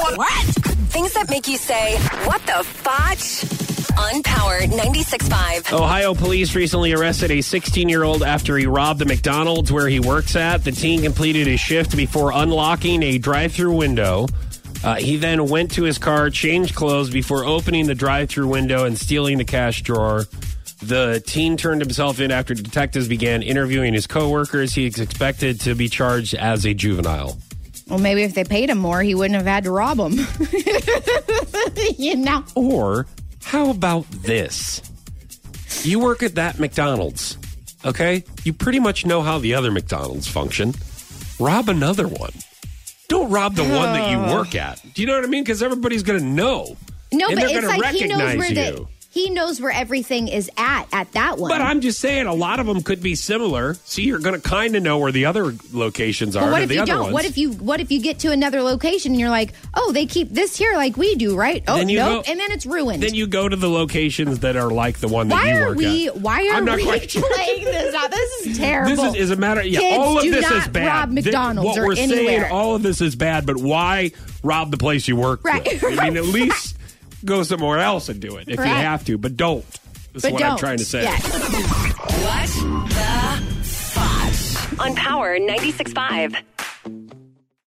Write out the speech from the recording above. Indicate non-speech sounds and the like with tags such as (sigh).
What? Things that make you say, what the fotch? On Power 96.5. Ohio police recently arrested a 16 year old after he robbed the McDonald's where he works at. The teen completed his shift before unlocking a drive through window. Uh, he then went to his car, changed clothes before opening the drive through window and stealing the cash drawer. The teen turned himself in after detectives began interviewing his coworkers. He is expected to be charged as a juvenile. Well, maybe if they paid him more, he wouldn't have had to rob them. (laughs) you know? Or how about this? You work at that McDonald's, okay? You pretty much know how the other McDonald's function. Rob another one. Don't rob the one that you oh. work at. Do you know what I mean? Because everybody's going to know. No, and but it's like he knows where you. the he knows where everything is at at that one. But I'm just saying, a lot of them could be similar. See, you're going to kind of know where the other locations are. But what if you don't? Ones. What if you what if you get to another location and you're like, oh, they keep this here like we do, right? Oh, nope, go- and then it's ruined. Then you go to the locations that are like the one that why you are work we? at. Why are I'm not we quite (laughs) sure. playing this out? This is terrible. This is, is a matter. Yeah, Kids, all of do this not is bad. rob McDonald's what or we're saying, all of this is bad. But why rob the place you work? Right, with? I mean, at (laughs) least go somewhere else and do it if you have to. But don't. That's but what don't. I'm trying to say. Yes. What the fotch? On Power 96.5.